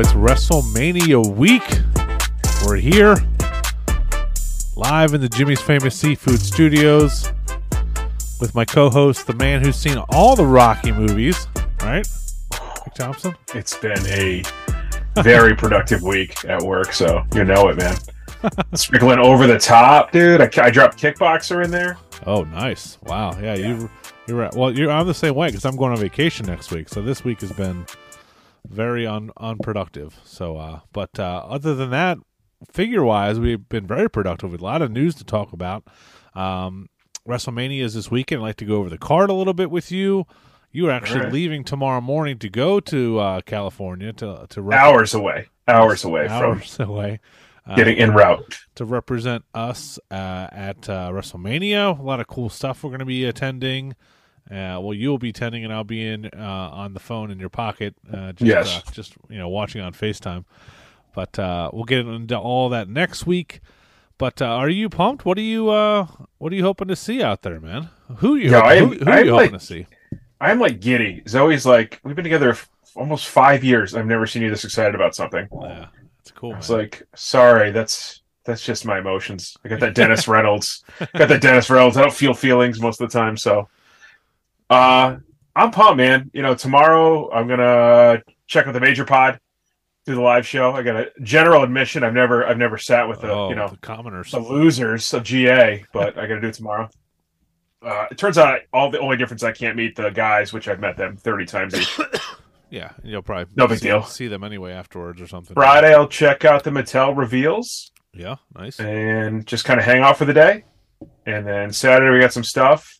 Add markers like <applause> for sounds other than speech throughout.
it's WrestleMania week. We're here live in the Jimmy's Famous Seafood Studios with my co host, the man who's seen all the Rocky movies, right? Mike Thompson? It's been a very <laughs> productive week at work, so you know it, man. Sprinkling over the top, dude. I, I dropped Kickboxer in there. Oh, nice. Wow. Yeah, yeah. you you're right. Well, you're, I'm the same way because I'm going on vacation next week. So this week has been very un, unproductive. So, uh, but uh, other than that, figure wise, we've been very productive with a lot of news to talk about. Um, WrestleMania is this weekend. I'd like to go over the card a little bit with you. You are actually right. leaving tomorrow morning to go to uh, California to to rep- hours away, hours away hours from away, uh, getting en route to represent us uh, at uh, WrestleMania. A lot of cool stuff we're going to be attending. Uh, well, you'll be tending, and I'll be in uh, on the phone in your pocket. Uh, just, yes, uh, just you know, watching on Facetime. But uh, we'll get into all that next week. But are you pumped? What are you What are you hoping to see out there, man? Who you? Yeah, who, who, who are you like, hoping to see? I'm like giddy. Zoe's like, we've been together f- almost five years. I've never seen you this excited about something. Yeah, it's cool. It's like, sorry, that's that's just my emotions. I got that Dennis <laughs> Reynolds. got that Dennis Reynolds. I don't feel feelings most of the time, so. Uh, I'm pumped, man. You know, tomorrow I'm gonna check out the major pod, do the live show. I got a general admission. I've never, I've never sat with the, oh, you know, the commoners, the losers of GA, but I got to do it tomorrow uh, it turns out all the only difference I can't meet the guys, which I've met them thirty times each. <coughs> yeah, you'll probably no big see, deal. See them anyway afterwards or something. Friday, I'll check out the Mattel reveals. Yeah, nice. And just kind of hang out for the day. And then Saturday we got some stuff.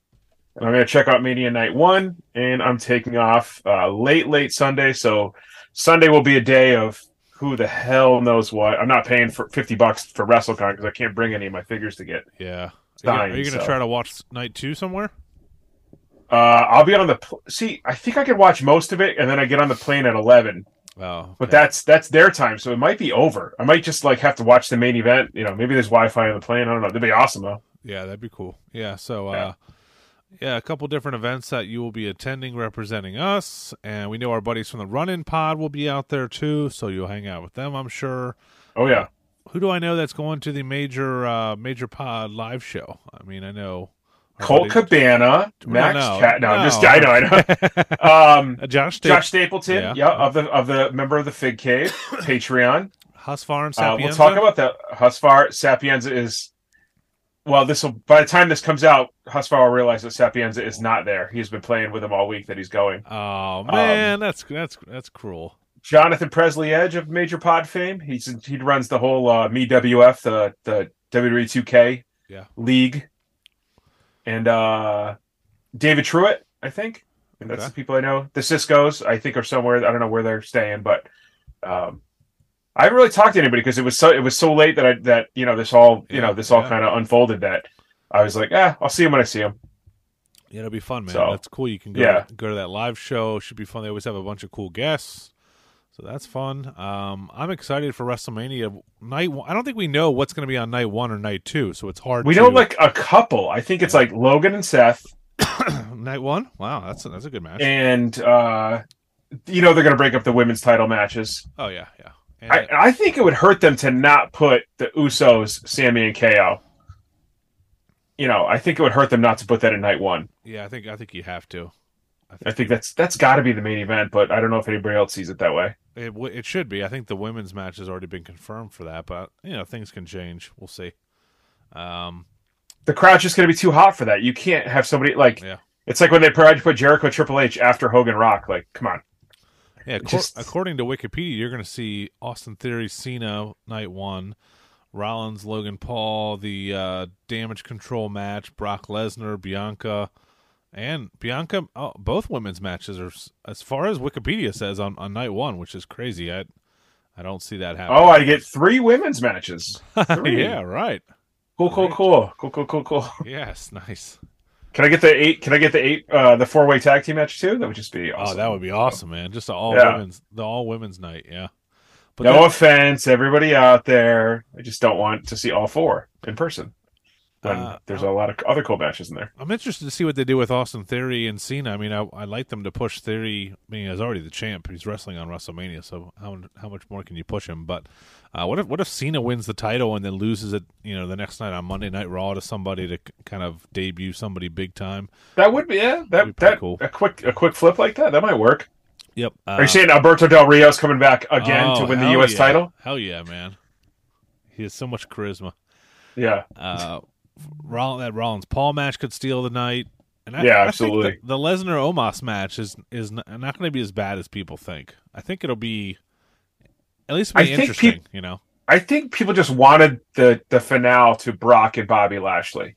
And I'm gonna check out Mania Night One, and I'm taking off uh, late, late Sunday. So Sunday will be a day of who the hell knows what. I'm not paying for fifty bucks for WrestleCon because I can't bring any of my figures to get. Yeah, are you, going to so. try to watch night two somewhere? Uh, I'll be on the pl- see. I think I could watch most of it, and then I get on the plane at eleven. Oh, okay. but that's that's their time, so it might be over. I might just like have to watch the main event. You know, maybe there's Wi-Fi on the plane. I don't know. That'd be awesome though. Yeah, that'd be cool. Yeah. So, uh, yeah. Yeah, a couple different events that you will be attending representing us, and we know our buddies from the Run In Pod will be out there too. So you'll hang out with them, I'm sure. Oh yeah who do I know that's going to the major uh, major pod live show? I mean, I know Colt Cabana, Max no, Cat. No, no, just I know, I know. <laughs> um, uh, Josh, Josh Stapleton, yeah. yeah, of the of the member of the Fig Cave, <coughs> Patreon. Husfar and Sapienza. Uh, we'll talk about that. Husfar Sapienza is. Well, this will. By the time this comes out, Husfar will realize that Sapienza is not there. He's been playing with him all week. That he's going. Oh man, um, that's that's that's cruel. Jonathan Presley Edge of Major Pod fame. He's he runs the whole uh, Me WF, the the WWE 2K yeah. league, and uh, David Truitt, I think. And that's okay. the people I know. The Cisco's, I think, are somewhere. I don't know where they're staying, but um, I haven't really talked to anybody because it was so it was so late that I that you know this all you yeah, know this all yeah. kind of unfolded that I was like, ah, I'll see him when I see him. Yeah, it'll be fun, man. So, That's cool. You can go yeah. go to that live show. Should be fun. They always have a bunch of cool guests. So that's fun. Um, I'm excited for WrestleMania night. One. I don't think we know what's going to be on night one or night two, so it's hard. We to... know like a couple. I think it's like Logan and Seth. <coughs> night one. Wow, that's a, that's a good match. And uh, you know they're going to break up the women's title matches. Oh yeah, yeah. And I, I think it would hurt them to not put the Usos, Sammy, and KO. You know, I think it would hurt them not to put that in night one. Yeah, I think I think you have to. I think, I think that's that's got to be the main event, but I don't know if anybody else sees it that way. It it should be. I think the women's match has already been confirmed for that, but you know things can change. We'll see. Um, the crowd's just going to be too hot for that. You can't have somebody like. Yeah. It's like when they tried to put Jericho Triple H after Hogan Rock. Like, come on. Yeah, just... according to Wikipedia, you're going to see Austin Theory, Cena, night one, Rollins, Logan Paul, the uh, Damage Control match, Brock Lesnar, Bianca, and Bianca, oh, both women's matches are as far as Wikipedia says on, on night one, which is crazy. I I don't see that happening. Oh, I get three women's matches. <laughs> Three. yeah, right. Cool, cool, cool, cool, cool, cool, cool. Yes, nice. Can I get the eight? Can I get the eight? Uh, the four way tag team match too? That would just be awesome. Oh, that would be awesome, man! Just all yeah. women's, the all women's night. Yeah. But no offense, everybody out there. I just don't want to see all four in person. When Uh, there's a lot of other cool matches in there. I'm interested to see what they do with Austin Theory and Cena. I mean, I I like them to push Theory. I mean, he's already the champ. He's wrestling on WrestleMania, so how how much more can you push him? But uh, what if what if Cena wins the title and then loses it? You know, the next night on Monday Night Raw to somebody to kind of debut somebody big time. That would be yeah. That'd be That cool. a quick a quick flip like that that might work. Yep. Uh, Are you saying Alberto Del Rio's coming back again to oh, win the U.S. yeah. title? Hell yeah, man! He has so much charisma. Yeah, Uh, Rollins, that Rollins Paul match could steal the night. And I, Yeah, I absolutely. the, the Lesnar Omos match is is not going to be as bad as people think. I think it'll be at least be I think interesting. peop- you know, I think people just wanted the the finale to Brock and Bobby Lashley.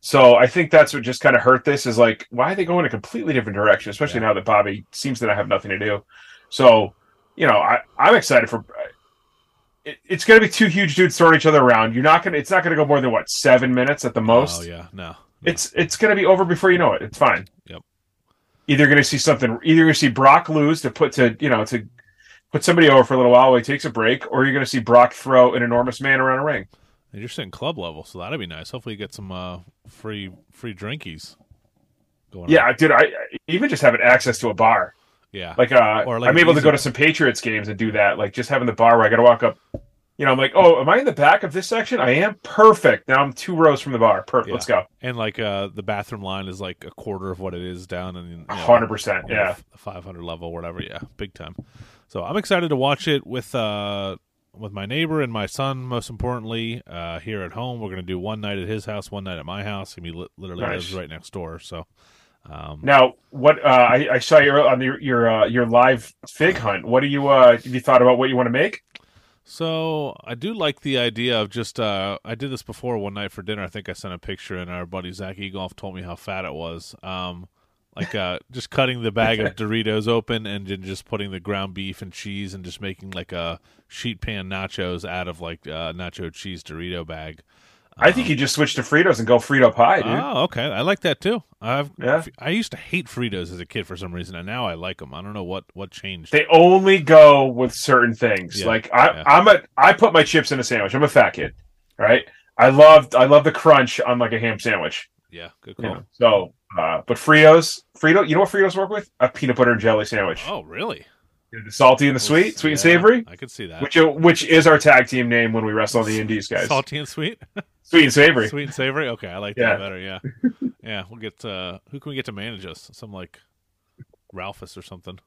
So I think that's what just kind of hurt this is like, why are they going a completely different direction, especially Yeah. now that Bobby seems to not have nothing to do. So, you know, I, I'm excited for. It, it's going to be two huge dudes throwing each other around. You're not going to. It's not going to go more than what seven minutes at the most. Oh yeah, no, no. It's it's going to be over before you know it. It's fine. Yep. Either going to see something. Either going to see Brock lose to put to you know to put somebody over for a little while while he takes a break, or you're going to see Brock throw an enormous man around a ring. And you're sitting club level, so that'd be nice. Hopefully, you get some uh, free free drinkies going. Yeah, on. dude. I I- even just having access to a bar, yeah. like uh, Or, like, I'm able to go to some Patriots games and do that. Like just having the bar where I got to walk up. You know, I'm like, oh, am I in the back of this section? I am perfect. Now I'm two rows from the bar. Perfect. Yeah. Let's go. and like uh, the bathroom line is like a quarter of what it is down in you know, hundred percent. on the Yeah. f- 500 level, whatever. Yeah, big time. So I'm excited to watch it with uh with my neighbor and my son. Most importantly, uh, here at home, we're gonna do one night at his house, one night at my house. He li- literally Nice. lives right next door. So, um, Now, what uh, I, I saw your on your your uh, your live fig hunt. What do you uh, have you thought about what you want to make? so I do like the idea of just uh, I did this before one night for dinner. I think I sent a picture, and our buddy Zach Egolf told me how fat it was. Um, like uh, just cutting the bag of <laughs> Doritos open and then just putting the ground beef and cheese and just making like a sheet pan nachos out of like uh, nacho cheese Dorito bag. I think you just switch to Fritos and go Frito pie, dude. Oh, okay. I like that too. I've Yeah. I used to hate Fritos as a kid for some reason, and now I like them. I don't know what what changed. they only go with certain things. Yeah, like I, yeah. I'm a I put my chips in a sandwich. I'm a fat kid, right? I love I love the crunch on like a ham sandwich. yeah, good you know? So, uh, but Fritos, Frito, you know what Fritos work with? A peanut butter and jelly sandwich. Oh, really? The salty and the sweet, sweet and Yeah, savory. I could see that. Which, which is our tag team name when we wrestle on the <laughs> Indies, guys. Salty and sweet, <laughs> Sweet and savory. sweet and savory. Okay, I like Yeah. that better. Yeah, <laughs> yeah. We'll get uh, who can we get to manage us? Some like Ralphus or something.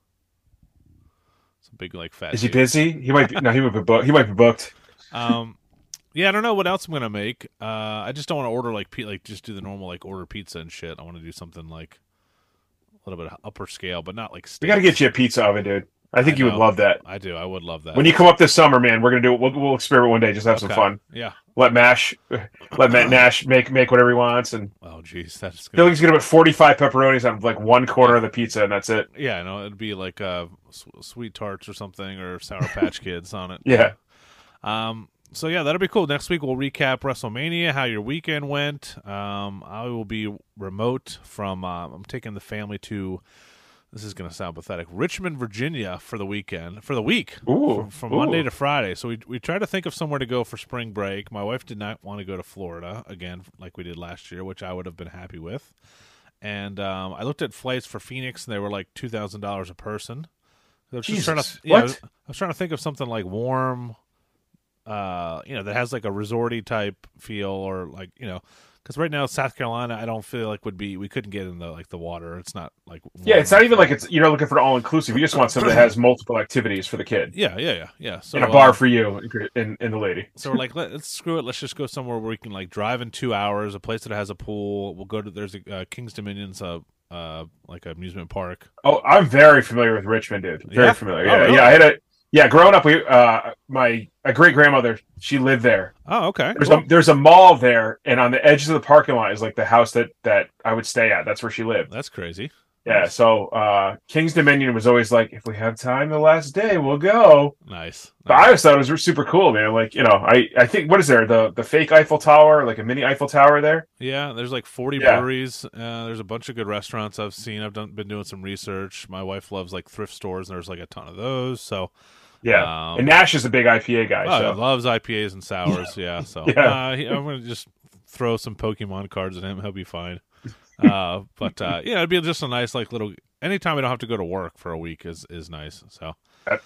Some big like fat. Is he dude. busy? He might be. No, he might be booked. He might be booked. Um, yeah, I don't know what else I'm gonna make. Uh, I just don't want to order like pe- like just do the normal like order pizza and shit. I want to do something like a little bit of upper scale, but not like. We got to get you a pizza oven, dude. I think I you would love that. I do. I would love that. When you come up this summer, man, we're gonna do. We'll, we'll experiment one day. Just have some fun. Yeah. Let Mash, let Matt <clears throat> Nash make make whatever he wants, and Oh, jeez, that's gonna. he's gonna put forty five pepperonis on like one corner of the pizza, and that's it. Yeah, no, it'd be like uh, sweet tarts or something, or Sour <laughs> Patch Kids on it. Yeah. Um. So yeah, that'll be cool. Next week we'll recap WrestleMania, how your weekend went. Um. I will be remote from. Uh, I'm taking the family to. This is going to sound pathetic. Richmond, Virginia, for the weekend, for the week, Ooh, from, from ooh. Monday to Friday. So we we tried to think of somewhere to go for spring break. My wife did not want to go to Florida again, like we did last year, which I would have been happy with. And um, I looked at flights for Phoenix, and they were like two thousand dollars a person. I was just trying to, yeah, I what? was, I was trying to think of something like warm, uh, you know, that has like a resorty type feel, or like you know, because right now South Carolina, I don't feel like would be we couldn't get in the like the water. It's not like Yeah, it's not even like it's you're not looking for all inclusive. You just want something that has <clears throat> multiple activities for the kid yeah, yeah, yeah, yeah. So and a bar uh, for you and, and the lady. So we're like, Let, let's screw it. Let's just go somewhere where we can like drive in two hours. A place that has a pool. We'll go to there's a uh, Kings Dominion's a uh, like amusement park. Oh, I'm very familiar with Richmond, dude. Very Yeah? familiar. Oh, Yeah, really? yeah. I had a yeah. Growing up, we uh, my a great grandmother she lived there. Oh, okay. There's cool. a there's a mall there, and on the edge of the parking lot is like the house that that I would stay at. That's where she lived. That's crazy. Yeah. So uh, Kings Dominion was always like, if we have time the last day, we'll go. Nice. But I always thought it was super cool, man. Like you know, I I think what is there the the fake Eiffel Tower, like a mini Eiffel Tower there. Yeah, there's like 40 Yeah. breweries. Uh, there's a bunch of good restaurants I've seen. I've done been doing some research. My wife loves like thrift stores, and there's like a ton of those. So Yeah. Um, and Nash is a big IPA guy. oh, so. loves IPAs and sours. Yeah. <laughs> So Yeah. Uh, he- I'm gonna just throw some Pokemon cards at him. He'll be fine. Uh, but uh, yeah, it'd be just a nice like little. Anytime I don't have to go to work for a week is is nice. So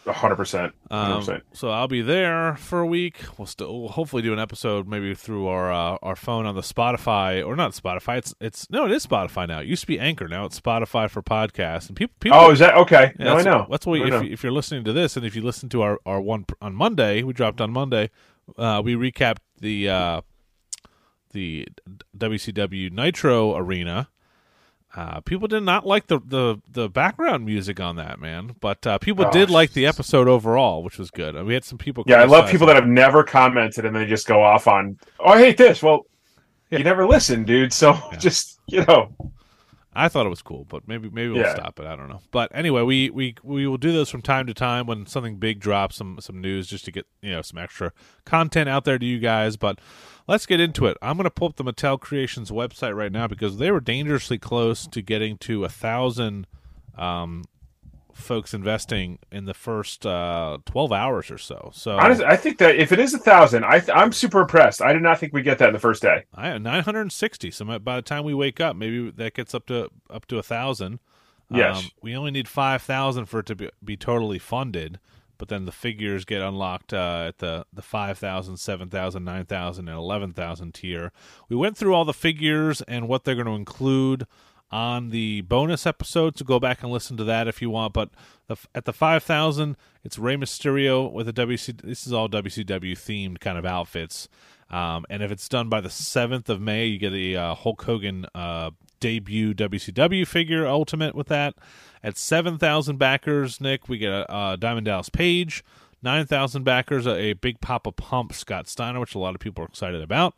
hundred percent. Um, so I'll be there for a week. We'll still we'll hopefully do an episode maybe through our uh, our phone on the Spotify or not Spotify. It's it's no, it is Spotify now. It used to be Anchor. Now it's Spotify for podcasts. And people, people oh, is that okay? Yeah, now I know. That's what if, if, you're listening to this and if you listen to our our one on Monday, we dropped on Monday. Uh, we recapped the uh, the WCW Nitro Arena uh, people did not like the, the, the background music on that man, but uh, people oh, did like the episode overall, which was good. we had some people. Yeah, I love people that have never commented and they just go off on, "Oh, I hate this." Well, yeah. you never listen, dude. So yeah. <laughs> just you know. I thought it was cool, but maybe maybe we'll yeah. stop it. I don't know. But anyway, we, we we will do this from time to time when something big drops, some some news, just to get you know some extra content out there to you guys. But let's get into it. I'm going to pull up the Mattel Creations website right now because they were dangerously close to getting to a thousand um, folks investing in the first uh, 12 hours or so. So Honestly, I think that if it is a thousand, I th- I'm super impressed. I did not think we get that in the first day. I have 960. So by the time we wake up, maybe that gets up to up to a thousand. Yes, um, we only need five thousand for it to be, be totally funded but then the figures get unlocked uh, at the the 5000 7000 9000 and 11000 tier we went through all the figures and what they're going to include on the bonus episode so go back and listen to that if you want but the, at the 5000 it's Rey Mysterio with a WC this is all WCW themed kind of outfits um, and if it's done by the 7th of May you get a uh, Hulk Hogan uh, debut WCW figure ultimate with that at 7,000 backers, Nick, we get a, a Diamond Dallas Page. 9,000 backers, a, a, Big Papa Pump Scott Steiner, which a lot of people are excited about.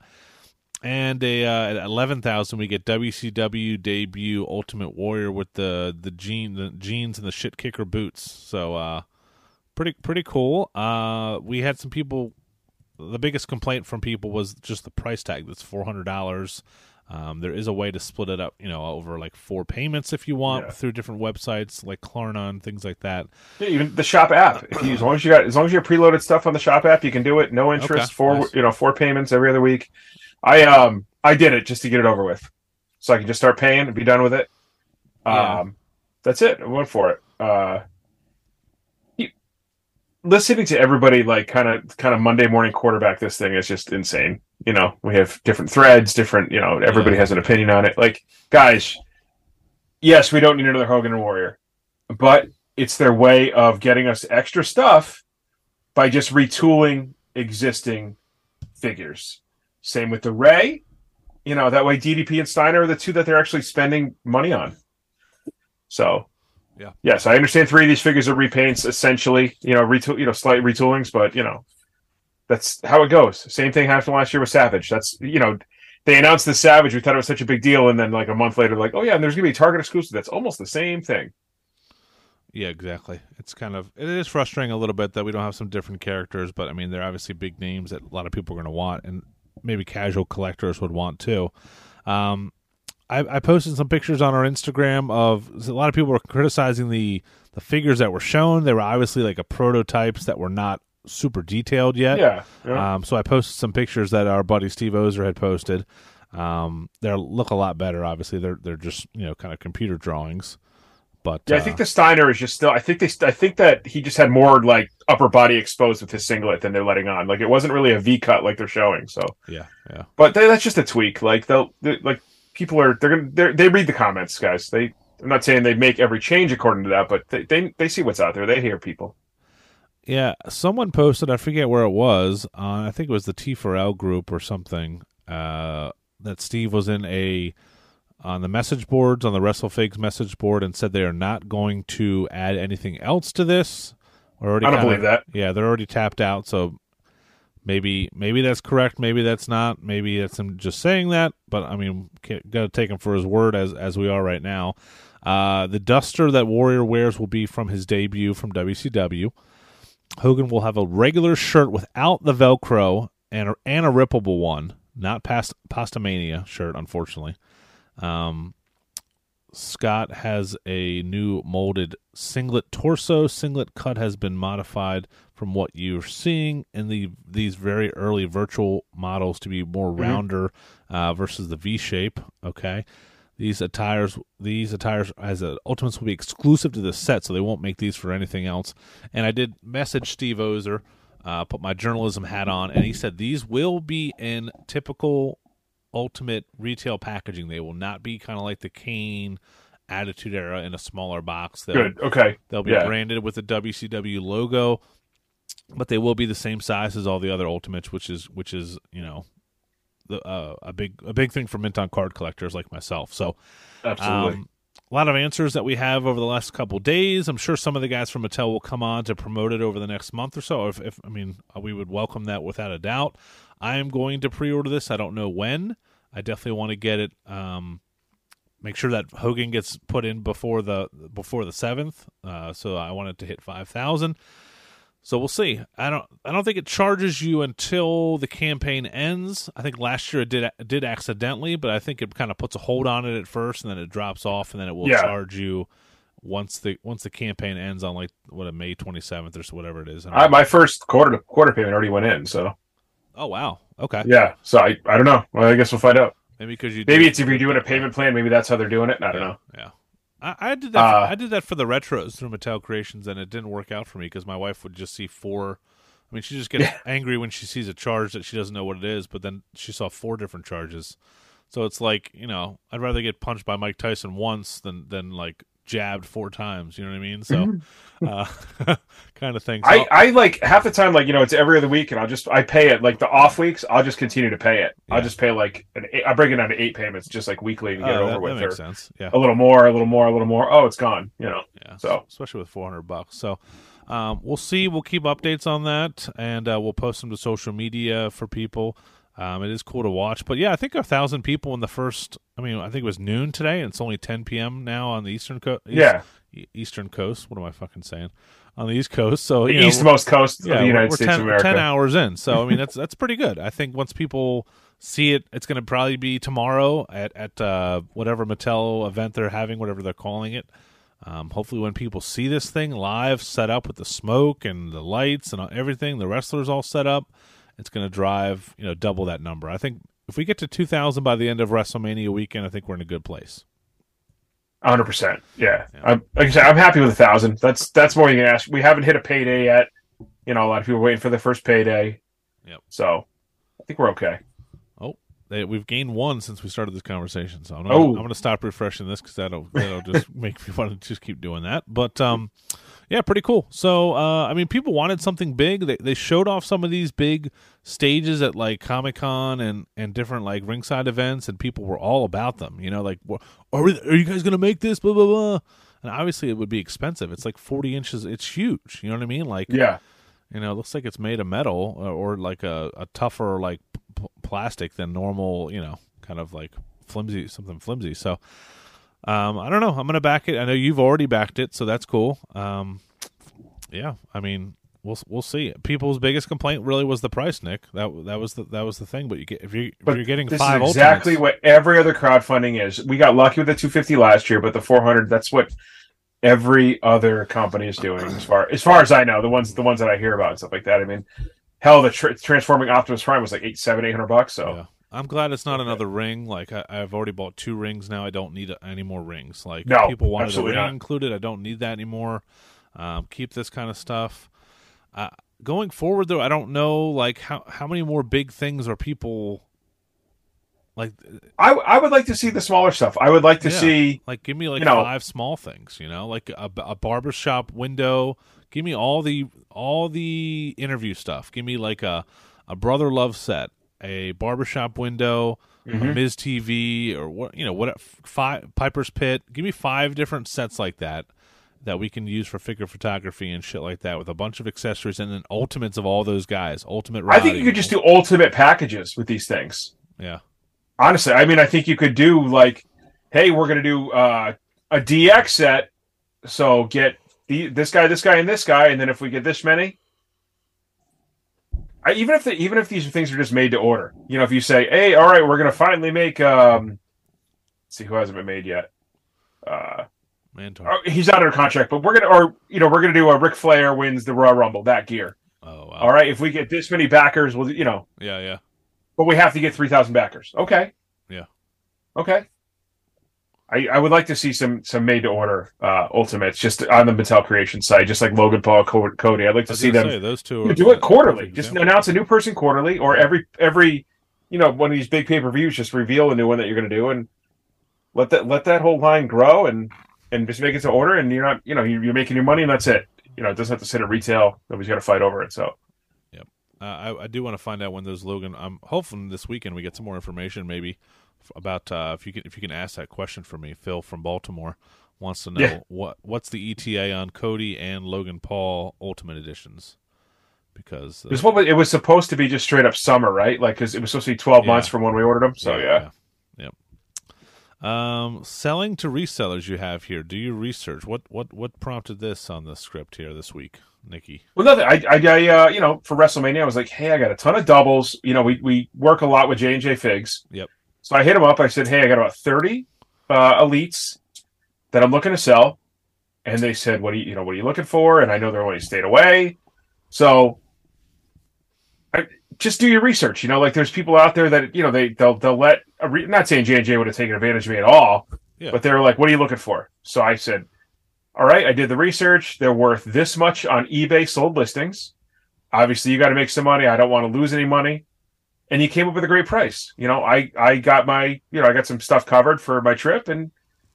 And a, uh, at 11,000, we get WCW debut Ultimate Warrior with the the, jean, the jeans and the shit kicker boots. So, uh, pretty pretty cool. Uh, we had some people. The biggest complaint from people was just the price tag. That's four hundred dollars. Um, there is a way to split it up, you know, over like four payments if you want yeah. through different websites like Klarna and things like that. Yeah, even the shop app. If you, as long as you got, as long as you have preloaded stuff on the shop app, you can do it. No interest. Okay. Four, nice. you know, four payments every other week. I um, I did it just to get it over with, so I can just start paying and be done with it. Yeah. Um, that's it. I went for it. Uh, listening to everybody like kind of kind of Monday morning quarterback this thing is just insane. You know, we have different threads, different. You know, everybody yeah. has an opinion on it. Like, guys, yes, we don't need another Hogan and Warrior, but it's their way of getting us extra stuff by just retooling existing figures. Same with the Rey. You know, that way DDP and Steiner are the two that they're actually spending money on. So yeah. Yes, I understand three of these figures are repaints, essentially. You know, retool, you know, slight retoolings, but you know, that's how it goes. Same thing happened last year with Savage. That's you know, they announced the Savage. We thought it was such a big deal, and then like a month later, like, oh yeah, and there's gonna be a Target exclusive. That's almost the same thing. Yeah, exactly. It's kind of it is frustrating a little bit that we don't have some different characters, but I mean they're obviously big names that a lot of people are going to want, and maybe casual collectors would want too. Um, I, I, posted some pictures on our Instagram of a lot of people were criticizing the the figures that were shown. They were obviously like a prototypes that were not super detailed yet. Yeah. yeah. Um, so I posted some pictures that our buddy Steve Ozer had posted. Um, they look a lot better. Obviously, they're they're just you know kind of computer drawings. But yeah, uh, I think the Steiner is just still. I think they. I think that he just had more like upper body exposed with his singlet than they're letting on. Like it wasn't really a V cut like they're showing. So yeah, yeah. But they, that's just a tweak. Like they'll like people are they're gonna they're, they read the comments, guys. They I'm not saying they make every change according to that, but they, they they see what's out there. They hear people. Yeah, someone posted. I forget where it was. Uh, I think it was the T4L group or something. Uh, that Steve was in a on the message boards on the WrestleFigs message board and said they are not going to add anything else to this. already I don't kinda, believe that. Yeah, they're already tapped out. So Maybe maybe that's correct. Maybe that's not. Maybe that's him just saying that. But I mean, got to take him for his word as as we are right now. Uh, the duster that Warrior wears will be from his debut from WCW. Hogan will have a regular shirt without the Velcro and a, and a rippable one, not past Pastamania shirt, unfortunately. Um, Scott has a new molded singlet torso. Singlet cut has been modified from what you're seeing in the these very early virtual models to be more Mm-hmm. rounder uh, versus the V shape. Okay, these attires these attires as a, Ultimates will be exclusive to the set, so they won't make these for anything else. And I did message Steve Ozer, uh, put my journalism hat on, and he said these will be in typical Ultimate retail packaging. They will not be kind of like the Kane Attitude Era in a smaller box. They'll, Good. Okay. They'll be Yeah. branded with the WCW logo, but they will be the same size as all the other Ultimates, which is which is you know the, uh, a big a big thing for mint on card collectors like myself. So Absolutely. um, a lot of answers that we have over the last couple days. I'm sure some of the guys from Mattel will come on to promote it over the next month or so. If, if I mean, uh, we would welcome that without a doubt. I am going to pre-order this. I don't know when. I definitely want to get it. Um, make sure that Hogan gets put in before the before the seventh. Uh, so I want it to hit five thousand. So we'll see. I don't. I don't think it charges you until the campaign ends. I think last year it did it did accidentally, but I think it kind of puts a hold on it at first, and then it drops off, and then it will Yeah. charge you once the once the campaign ends on like what a May twenty seventh or so, whatever it is. I my first quarter quarter payment already went in, so oh wow. Okay. yeah. So I, I don't know. Well, I guess we'll find out. Maybe because you Maybe it's if you're doing a payment plan. Maybe that's how they're doing it. I don't know. Yeah. I, I did that. For, Uh, I did that for the retros through Mattel Creations, and it didn't work out for me because my wife would just see four. I mean, she just gets Yeah. angry when she sees a charge that she doesn't know what it is, but then she saw four different charges. So it's like you know, I'd rather get punched by Mike Tyson once than than like jabbed four times. You know what I mean? So, uh, <laughs> kind of thing. So, I, I like half the time, like you know, it's every other week, and I'll just I pay it like the off weeks. I'll just continue to pay it. Yeah. I'll just pay like an eight, I break it down to eight payments, just like weekly, and oh, get it over that with. makes sense. Yeah. a little more, a little more, a little more. Oh, it's gone. You know. Yeah. So- especially with 400 bucks. So um, we'll see. We'll keep updates on that, and uh, we'll post them to social media for people. Um, it is cool to watch, but yeah, I think a thousand people in the first. I mean, I think it was noon today, and it's only 10 p.m. now on the eastern coast. Yeah, eastern coast. What am I fucking saying? On the east coast. So the know, eastmost coast yeah, of the United we're States 10, of America. 10 hours in. So I mean, that's <laughs> that's pretty good. I think once people see it, it's going to probably be tomorrow at at uh, whatever Mattel event they're having, whatever they're calling it. Um, hopefully, when people see this thing live, set up with the smoke and the lights and everything, the wrestlers all set up, it's going to drive you know double that number. I think if we get to 2,000 by the end of WrestleMania weekend, I think we're in a good place. hundred percent. Yeah, Yeah. I'm, like I said, I'm happy with a thousand. That's that's more you can ask. We haven't hit a payday yet. You know, a lot of people are waiting for the first payday. Yep. So I think we're okay. They, we've gained one since we started this conversation, so I'm gonna, Oh. I'm to stop refreshing this because that'll that'll just <laughs> make me want to just keep doing that. But um, yeah, pretty cool. So uh, I mean, people wanted something big. They they showed off some of these big stages at like Comic Con and and different like ringside events, and people were all about them. You know, like are we, are you guys going to make this? Blah blah blah. And obviously, it would be expensive. It's like 40 inches. It's huge. You know what I mean? Like Yeah. you know, it looks like it's made of metal or, or like a, a tougher like p- plastic than normal. You know, kind of like flimsy, something flimsy. So, um, I don't know. I'm gonna back it. I know you've already backed it, so that's cool. Um, yeah, I mean, we'll we'll see. People's biggest complaint really was the price, Nick. That that was the that was the thing. But you get if you if you're getting this five is exactly Ultimates- what every other crowdfunding is. We got lucky with the 250 last year, but the 400 that's what every other company is doing as far as far as I know. The ones the ones that I hear about and stuff like that. I mean, hell, the tr- transforming Optimus Prime was like eight, seven, eight hundred bucks. So Yeah. I'm glad it's not another ring. Like I, I've already bought two rings now. I don't need any more rings. Like No, people wanted a absolutely ring not. included. I don't need that anymore. Um, keep this kind of stuff. Uh, going forward, though, I don't know like how how many more big things are people like I I would like to see the smaller stuff. I would like to Yeah. see like give me like You know- five small things. You know, like a, a barbershop window. Give me all the all the interview stuff. Give me like a a brother love set, a barbershop window, a Mhm. Miz TV, or what you know what five Piper's Pit. Give me five different sets like that that we can use for figure photography and shit like that with a bunch of accessories and then ultimates of all those guys. Ultimate. I think you could just do ultimate packages with these things. yeah. Honestly, I mean, I think you could do like, hey, we're gonna do uh, a DX set, so get the, this guy, this guy, and this guy, and then if we get this many, I, even if the, even if these things are just made to order, you know, if you say, hey, all right, we're gonna finally make, um, let's see who hasn't been made yet. Uh, Mantaur. oh, he's not under contract, but we're gonna, or you know, we're gonna do a Ric Flair wins the Royal Rumble that gear. Oh, wow. All right, if we get this many backers, well, you know, Yeah, yeah. but we have to get three thousand backers. Okay. Yeah. Okay. I, I would like to see some some made to order uh, ultimates just on the Mattel Creation site, just like Logan Paul, Co- Cody. I'd like to see them say, those two do it quarterly. Just example. announce a new person quarterly, or every every you know one of these big pay per views. Just reveal a new one that you're going to do, and let that let that whole line grow, and and just make it to order. And you're not you know you're, you're making your money, and that's it. You know, it doesn't have to sit at retail. Nobody's got to fight over it. So Uh, I, I do want to find out when those Logan. I'm hoping this weekend we get some more information, maybe about uh, if you can if you can ask that question for me. Phil from Baltimore wants to know Yeah. what what's the ETA on Cody and Logan Paul Ultimate Editions because uh, it was what it was supposed to be just straight up summer, right? Like because it was supposed to be 12 Yeah. months from when we ordered them. So yeah. yeah. Yep. Um, selling to resellers you have here. Do you research what what what prompted this on the script here this week, Nikki? Well, nothing. I, I, I uh, you know, for WrestleMania, I was like, hey, I got a ton of doubles. You know, we we work a lot with J and J Figs. Yep. So I hit him up. I said, hey, I got about thirty uh, elites that I'm looking to sell, and they said, what do you, you know, what are you looking for? And I know they're only stayed away, so I just do your research. You know, like there's people out there that you know they they'll they'll let. A re- not saying J and J would have taken advantage of me at all, Yeah. but they were like, what are you looking for? So I said, all right, I did the research. They're worth this much on eBay sold listings. Obviously, you got to make some money. I don't want to lose any money. And you came up with a great price. You know, I I got my you know I got some stuff covered for my trip, and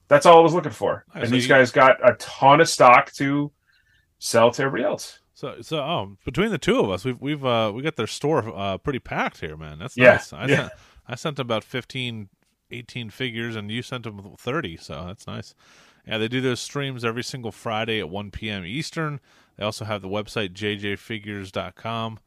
that's all I was looking for. And So these you- guys got a ton of stock to sell to everybody else. So, so oh, between the two of us, we've we've uh, we got their store uh, pretty packed here, man. That's Yeah, nice. I yeah. sent I sent them about 15, 18 figures, and you sent them thirty. So that's nice. Yeah, they do those streams every single Friday at one p.m. Eastern. They also have the website jjfigures.com.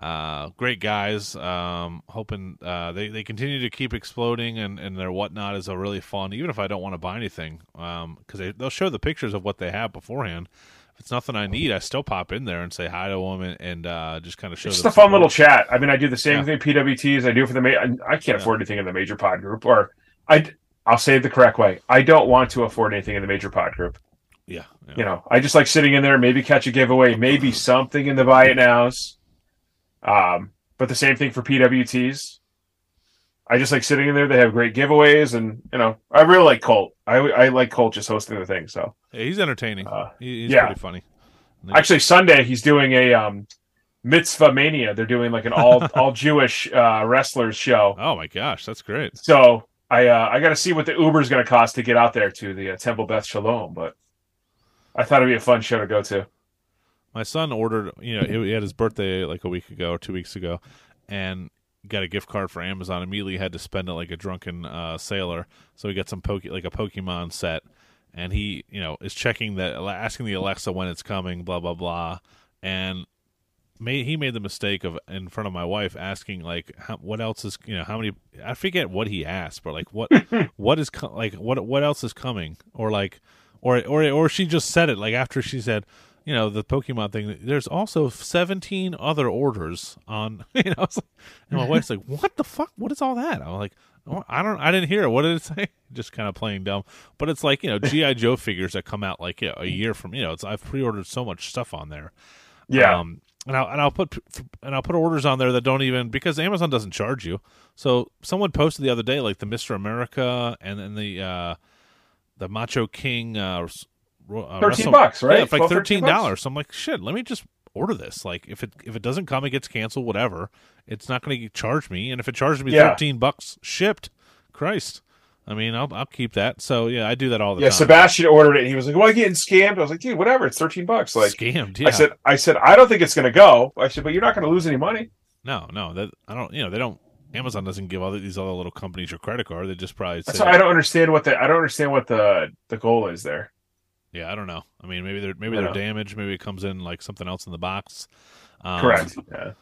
Uh, great guys. Um, hoping uh, they they continue to keep exploding, and and their whatnot is a really fun. Even if I don't want to buy anything, because they they'll show the pictures of what they have beforehand. If it's nothing I need, I still pop in there and say hi to them and, and uh, just kind of show. It's just a fun support. little chat. I mean, I do the same Yeah. thing PWT as I do for the. Ma- I I can't Yeah. afford anything in the major pod group, or I. I'll say it the correct way. I don't want to afford anything in the major pod group. Yeah, yeah. You know, I just like sitting in there, maybe catch a giveaway, maybe something in the buy it nows. Um, but the same thing for PWTs. I just like sitting in there. They have great giveaways, and you know, I really like Colt. I I like Colt just hosting the thing. So Yeah, he's entertaining. Uh, he's yeah. pretty funny. actually, Sunday he's doing a um, mitzvah mania. They're doing like an all <laughs> all Jewish uh, wrestlers show. Oh my gosh, that's great. So I uh, I got to see what the Uber's going to cost to get out there to the uh, Temple Beth Shalom. But I thought it'd be a fun show to go to. My son ordered, you know, he- had his birthday like a week ago or two weeks ago, and got a gift card for Amazon. Immediately had to spend it like a drunken uh, sailor. So he got some poke like a Pokemon set, and he, you know, is checking that, asking the Alexa when it's coming, blah blah blah, and made he made the mistake of in front of my wife asking like how, what else is you know how many I forget what he asked but like what <laughs> what is co- like what what else is coming or like or or or she just said it like after she said you know the Pokemon thing there's also 17 other orders on <laughs> you know like, and my wife's like what the fuck? What is all that? I'm like oh, I don't I didn't hear it. What did it say? <laughs> Just kind of playing dumb. But it's like you know GI <laughs> Joe figures that come out like you know, a year from you know it's I've pre-ordered so much stuff on there. Yeah, um, and I'll and I'll put and I'll put orders on there that don't even because Amazon doesn't charge you. So someone posted the other day like the Mister America and then the uh, the Macho King uh, uh, thirteen Wrestle- bucks, right? Yeah, it's like 12, thirteen bucks? dollars. So I'm like, shit, let me just order this. Like if it if it doesn't come, it gets canceled. Whatever. It's not going to charge me. And if it charges me Yeah. thirteen bucks shipped, Christ. I mean, I'll I'll keep that. So yeah, I do that all the Yeah, time. Yeah, Sebastian ordered it. and He was like, "Well, I'm getting scammed." I was like, "Dude, whatever. It's thirteen bucks." Like scammed. Yeah. I said, I said, I don't think it's going to go. I said, but you're not going to lose any money. No, no, that I don't. You know, they don't. Amazon doesn't give all these other little companies your credit card. They just probably say, I don't understand what the I don't understand what the the goal is there. Yeah, I don't know. I mean, maybe they're maybe they're know. damaged. Maybe it comes in like something else in the box. Um, Correct. Yeah.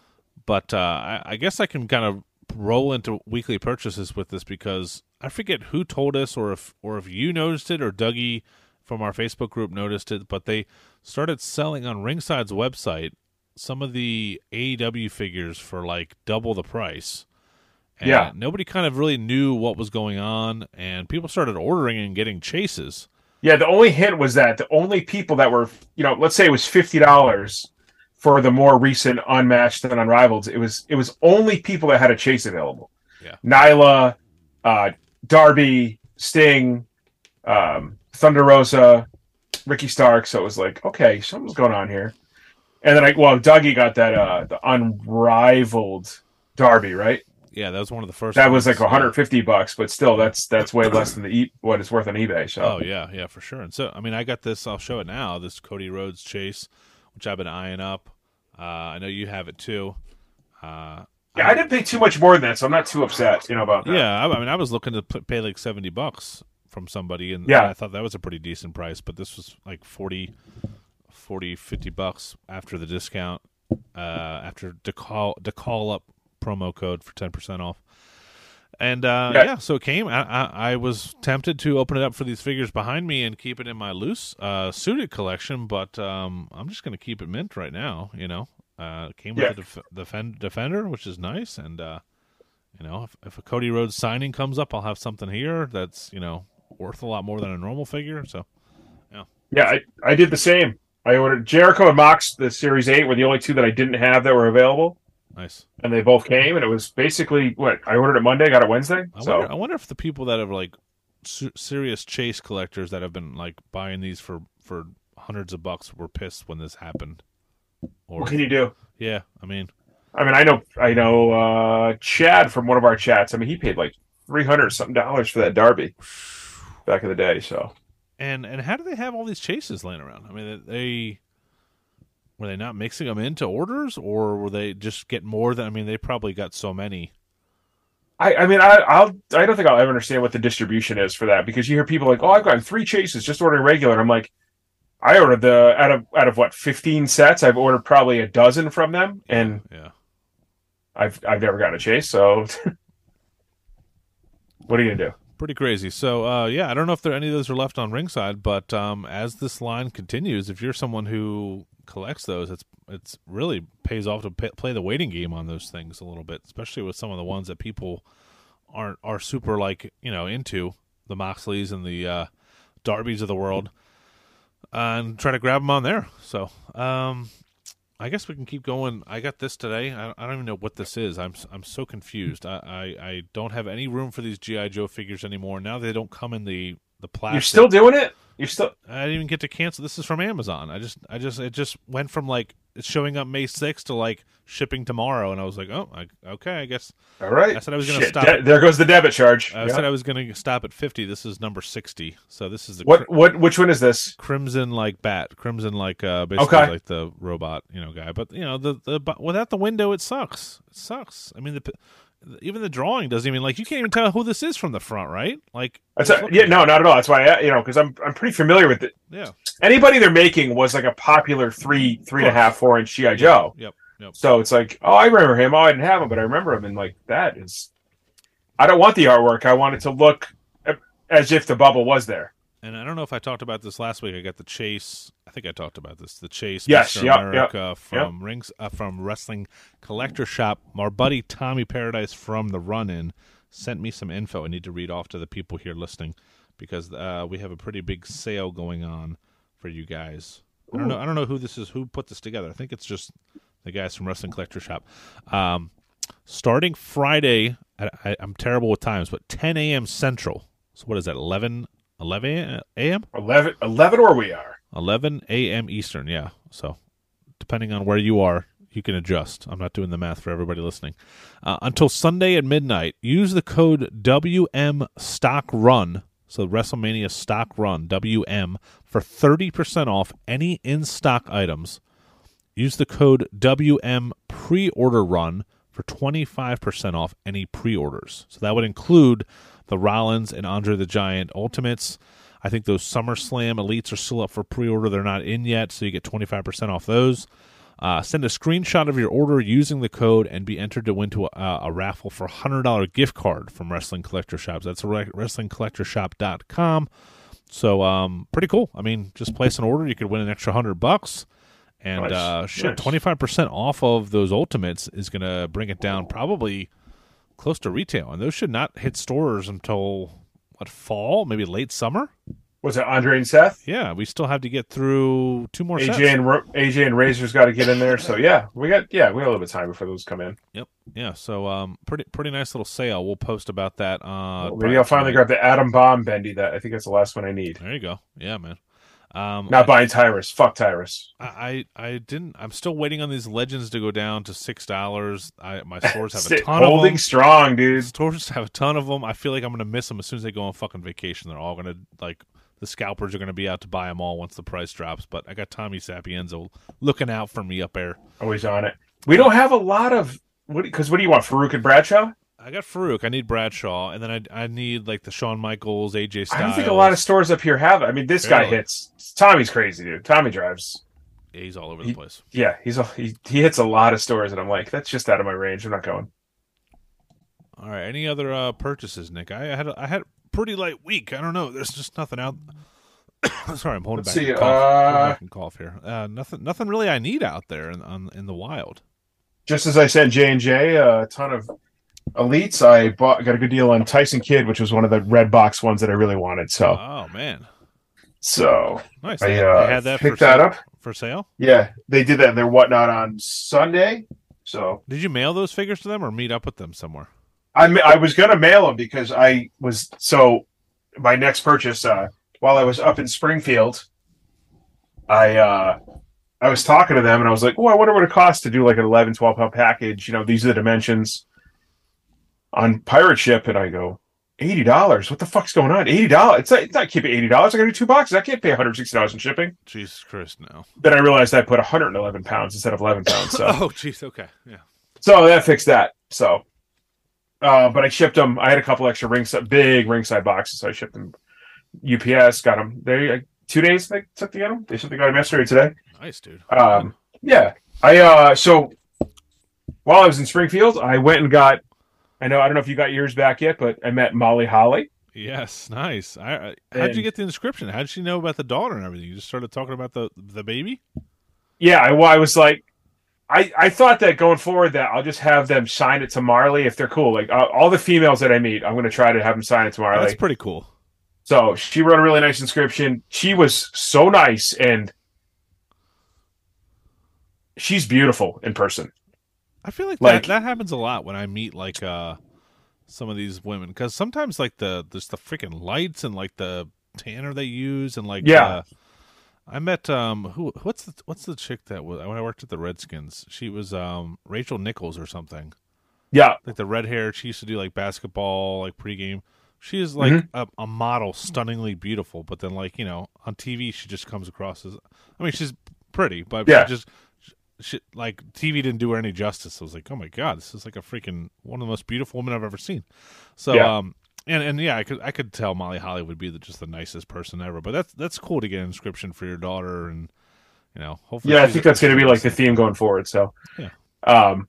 But uh, I, I guess I can kind of roll into weekly purchases with this because I forget who told us or if or if you noticed it or Dougie from our Facebook group noticed it, but they started selling on Ringside's website some of the AEW figures for like double the price. And Yeah. nobody kind of really knew what was going on, and people started ordering and getting chases. Yeah, the only hint was that the only people that were, you know, let's say it was fifty dollars for the more recent unmatched and unrivaled, it was it was only people that had a chase available. Yeah. Nyla, uh, Darby, Sting, um, Thunder Rosa, Ricky Stark. So it was like, okay, something's going on here. And then I well, Dougie got that uh the unrivaled Darby, right? Yeah, that was one of the first. That was like 150 bucks, but still, that's that's way less than the e- what it's worth on eBay. So Oh yeah, yeah, for sure. And so, I mean, I got this. I'll show it now. This Cody Rhodes chase, which I've been eyeing up. Uh, I know you have it too. Uh, yeah, I didn't pay too much more than that, so I'm not too upset, you know, about that. yeah, I, I mean, I was looking to pay like seventy bucks from somebody, and Yeah. I thought that was a pretty decent price. But this was like 40, 40 50 bucks after the discount, uh, after to call to call up promo code for ten percent off. And uh, Yeah. yeah, so it came. I, I, I was tempted to open it up for these figures behind me and keep it in my loose uh, suited collection, but um, I'm just going to keep it mint right now. You know, uh, it came with Yeah. the def- defend- defender, which is nice, and uh, you know, if, if a Cody Rhodes signing comes up, I'll have something here that's you know worth a lot more than a normal figure. So Yeah, I, I did the same. I ordered Jericho and Mox, the Series 8 were the only two that I didn't have that were available. Nice. And they both came, and it was basically what I ordered it Monday, got it Wednesday. I So wonder. I wonder if the people that have like su- serious chase collectors that have been like buying these for for hundreds of bucks were pissed when this happened. Or what can you do? yeah, I mean, I mean, I know, I know, uh, Chad from one of our chats. I mean, he paid like three hundred something dollars for that Darby back in the day. So and and how do they have all these chases laying around? I mean, they were they not mixing them into orders, or were they just getting more than? I mean, they probably got so many. I, I mean, I, I'll, I don't think I'll ever understand what the distribution is for that because you hear people like, "Oh, I've gotten three chases just ordering regular." And I'm like, I ordered the out of out of what fifteen sets, I've ordered probably a dozen from them, and Yeah, I've I've never gotten a chase. So, <laughs> what are you gonna do? pretty crazy. So, uh, yeah, I don't know if there any of those are left on ringside, but um, as this line continues, if you're someone who collects those, it's it's really pays off to p- play the waiting game on those things a little bit, especially with some of the ones that people aren't are super like you know into the Moxleys and the uh, Darbys of the world, and try to grab them on there. So, um, I guess we can keep going. I got this today. I, I don't even know what this is. I'm I'm so confused. I, I, I don't have any room for these GI Joe figures anymore. Now they don't come in the the plastic. You're still doing it? You're still I didn't even get to cancel. This is from Amazon. I just I just it just went from like it's showing up May 6th to like shipping tomorrow, and I was like, oh, I, okay, I guess all right. I said I was gonna stop de- there goes the debit charge. I Yeah. said I was going to stop at 50. This is number 60. So this is the what what which one is this? crimson like bat crimson like uh basically Okay. like the robot you know guy but you know the the but without the window it sucks it sucks i mean the even the drawing doesn't even like you can't even tell who this is from the front right like That's a, yeah, no, not at all. That's why I, you know because I'm I'm pretty familiar with it. yeah Anybody they're making was like a popular three three and a half four inch GI Joe. yep yep So it's like, oh, I remember him. Oh, I didn't have him, but I remember him. And like that is, I don't want the artwork. I want it to look as if the bubble was there. And i don't know if i talked about this last week i got the chase i think i talked about this the chase Yes, Mr. yep, yep, america from rings uh, from wrestling collector shop our buddy tommy paradise from the run-in sent me some info i need to read off to the people here listening because uh, we have a pretty big sale going on for you guys I don't know. I don't know who this is. Who put this together? I think it's just the guys from Wrestling Collector Shop. Um, starting Friday, I, I, I'm terrible with times, but 10 a.m. Central. So what is that? 11 11 a.m. 11, 11 where we are. 11 a.m. Eastern. Yeah. So depending on where you are, you can adjust. I'm not doing the math for everybody listening. Uh, until Sunday at midnight, use the code WM Stock Run. So WrestleMania Stock Run WM for 30% off any in stock items. Use the code WM Pre Order Run for 25% off any pre orders. So that would include the Rollins and Andre the Giant Ultimates. I think those SummerSlam Elites are still up for pre order. They're not in yet, so you get 25% off those. Uh, send a screenshot of your order using the code and be entered to win to a, a raffle for a $100 gift card from Wrestling Collector Shops. That's re- WrestlingCollectorShop.com. So, um, pretty cool. I mean, just place an order. You could win an extra 100 bucks. And Nice. uh, shit, Nice. twenty five percent off of those ultimates is going to bring it down probably close to retail, and those should not hit stores until what fall, maybe late summer. Was it Andre and Seth? Yeah, we still have to get through two more AJ sets. and Ro- AJ and Razor's got to get in there. So yeah, we got yeah we got a little bit of time before those come in. Yep. Yeah. So um, pretty pretty nice little sale. We'll post about that. Uh, Well, maybe I'll finally grab the Atom Bomb Bendy. That I think that's the last one I need. There you go. Yeah, man. Um, Not buying Tyrus. Fuck Tyrus. I, I I didn't. I'm still waiting on these legends to go down to six dollars. I my stores have a ton of holding them. strong, dude. Stores have a ton of them. I feel like I'm gonna miss them as soon as they go on fucking vacation. They're all gonna like the scalpers are gonna be out to buy them all once the price drops. But I got Tommy Sapienza looking out for me up there. Always on it. We don't have a lot of what because what do you want, Farouk and Bradshaw? I got Farouk. I need Bradshaw, and then I I need like the Shawn Michaels, AJ Styles. I don't think a lot of stores up here have it. I mean, this guy Really? hits. Tommy's crazy, dude. Tommy drives. Yeah, he's all over He- the place. Yeah, he's a, he he hits a lot of stores, and I'm like, that's just out of my range. I'm not going. All right. Any other uh, purchases, Nick? I had a, I had a pretty light week. I don't know. There's just nothing out. <coughs> Sorry, I'm holding Let's back. see, cough. Holding uh, back and cough here. Uh, nothing. Nothing really. I need out there in on, in the wild. Just as I sent J and J a ton of elites, I bought got a good deal on Tyson Kidd, which was one of the red box ones that I really wanted. So Oh man, so nice. I uh, they had that for picked that sale, up. for sale. Yeah, they did that in their whatnot on Sunday. So Did you mail those figures to them or meet up with them somewhere? I I was gonna mail them because I was so my next purchase uh, while I was up in Springfield, I uh, I was talking to them and I was like, oh, I wonder what it costs to do like an 11, 12 pound package. You know, these are the dimensions on pirate ship, and I go. Eighty dollars? What the fuck's going on? Eighty dollars? It's not. It's not keeping eighty dollars. I got to do two boxes. I can't pay one hundred sixty dollars in shipping. Jesus Christ, no. Then I realized I put one hundred and eleven pounds instead of eleven pounds. So <laughs> Oh, jeez. Okay. Yeah. so that fixed that. So, uh, but I shipped them. I had a couple extra ring big ringside boxes. So I shipped them. UPS got them. They uh, two days they took to get them. They said the got yesterday today. Nice, dude. Um, yeah. I uh, so while I was in Springfield, I went and got. I know I don't know if you got yours back yet, but I met Molly Holly. Yes, nice. I, I how'd you get the inscription? How did she know about the daughter and everything? You just started talking about the the baby. Yeah, I, well, I was like, I, I thought that going forward that I'll just have them sign it to Marley if they're cool. Like uh, all the females that I meet, I'm going to try to have them sign it to Marley. That's pretty cool. So she wrote a really nice inscription. She was so nice and she's beautiful in person. I feel like, Like- that that happens a lot when I meet like uh some of these women because sometimes like the there's the freaking lights and like the tanner they use and like Yeah. uh, I met um who what's the what's the chick that was when I worked at the Redskins she was um Rachel Nichols or something Yeah, like the red hair she used to do like basketball like pregame she is like Mm-hmm. a, a model stunningly beautiful but then like you know on TV she just comes across as I mean she's pretty but Yeah. she just she, like TV didn't do her any justice. I was like, oh my god, this is like a freaking one of the most beautiful women I've ever seen. So, Yeah. um, and and yeah, I could I could tell Molly Holly would be the, just the nicest person ever. But that's that's cool to get an inscription for your daughter, and you know, hopefully, yeah, I think that's going to be like the theme going forward. So, Yeah. Um,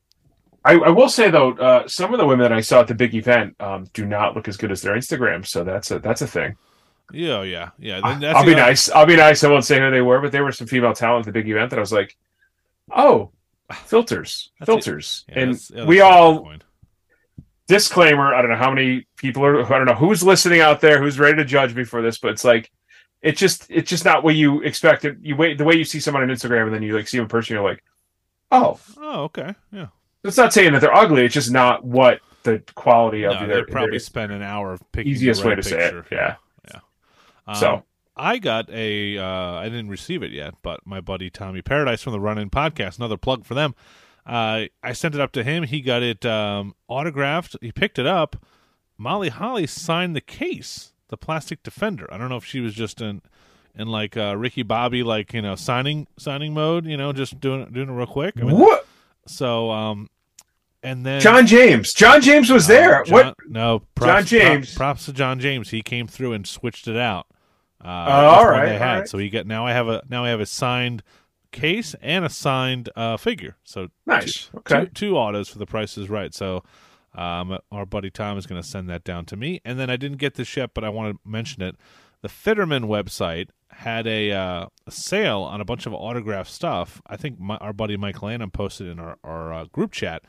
I, I will say though, uh, some of the women that I saw at the big event um, do not look as good as their Instagram. So that's a that's a thing. Yeah, yeah, yeah. That's I'll be nice. I'll be nice. I won't say who they were, but there were some female talent at the big event that I was like, oh, <sighs> filters, That's filters, Yeah, and that's- yeah, we that's all point. disclaimer. I don't know how many people are. I don't know who's listening out there, who's ready to judge me for this, but it's like. It's just it's just not what you expect. It you wait the way you see someone on Instagram and then you like see them in person, you're like, oh, Oh, okay, yeah. it's not saying that they're ugly. It's just not what the quality of No, their, they probably their- spent an hour picking Easiest the way right to say it, picture. yeah. yeah. Um, So- I got a. Uh, I didn't receive it yet, but my buddy Tommy Paradise from the Run In podcast, another plug for them. Uh, I sent it up to him. He got it um, autographed. He picked it up. Molly Holly signed the case, the plastic defender. I don't know if she was just in in like uh, Ricky Bobby, like you know, signing signing mode. You know, just doing it- doing it real quick. I mean, what so um, and then John James. John James was there. uh, John, what? No, John James. prop- props to John James. He came through and switched it out. Uh, with all right, They had. right. So he get now. I have a now I have a signed case and a signed uh, figure. So Nice. two, Okay. two, two autos for the price is right. So um, our buddy Tom is going to send that down to me. And then I didn't get this yet, but I want to mention it. The Fitterman website had a, uh, a sale on a bunch of autograph stuff. I think my, our buddy Mike Lanham posted in our, our uh, group chat.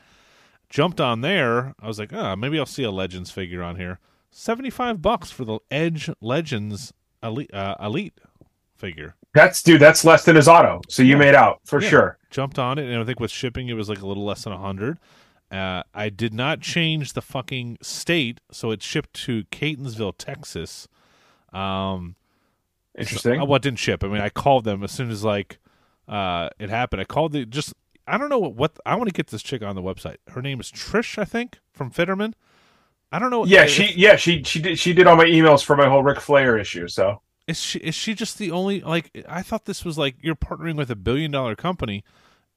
Jumped on there. I was like, oh, maybe I'll see a Legends figure on here. Seventy five bucks for the Edge Legends elite uh, elite figure. That's dude. That's less than his auto. So you Yeah. made out for Yeah. sure. Jumped on it, and I think with shipping, it was like a little less than a hundred. Uh, I did not change the fucking state, so it shipped to Catonsville, Texas. Um, Interesting. So, uh, well, it didn't ship. I mean, I called them as soon as like uh, it happened. I called the just. I don't know what, what I want to get this chick on the website. Her name is Trish, I think, from Fitterman. I don't know. yeah, she yeah she she did she did all my emails for my whole Ric Flair issue. So is she is she just the only like I thought this was like you're partnering with a billion dollar company,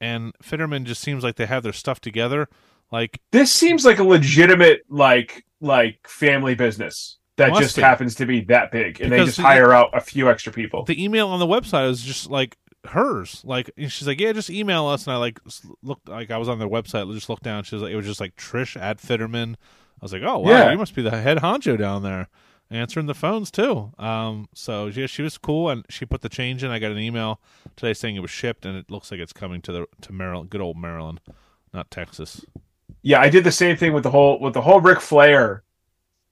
and Fitterman just seems like they have their stuff together. Like this seems like a legitimate like like family business that Must just be. happens to be that big, and they Because just the- hire out a few extra people. the email on the website was just like hers. Like she's like, yeah, just email us. And I like looked like I was on their website. Just looked down. She was like, it was just like Trish at Fitterman. I was like, oh wow, Yeah. you must be the head honcho down there, answering the phones too. Um, so yeah, she was cool, and she put the change in. I got an email today saying it was shipped, and it looks like it's coming to the to Maryland, good old Maryland, not Texas. yeah, I did the same thing with the whole with the whole Ric Flair.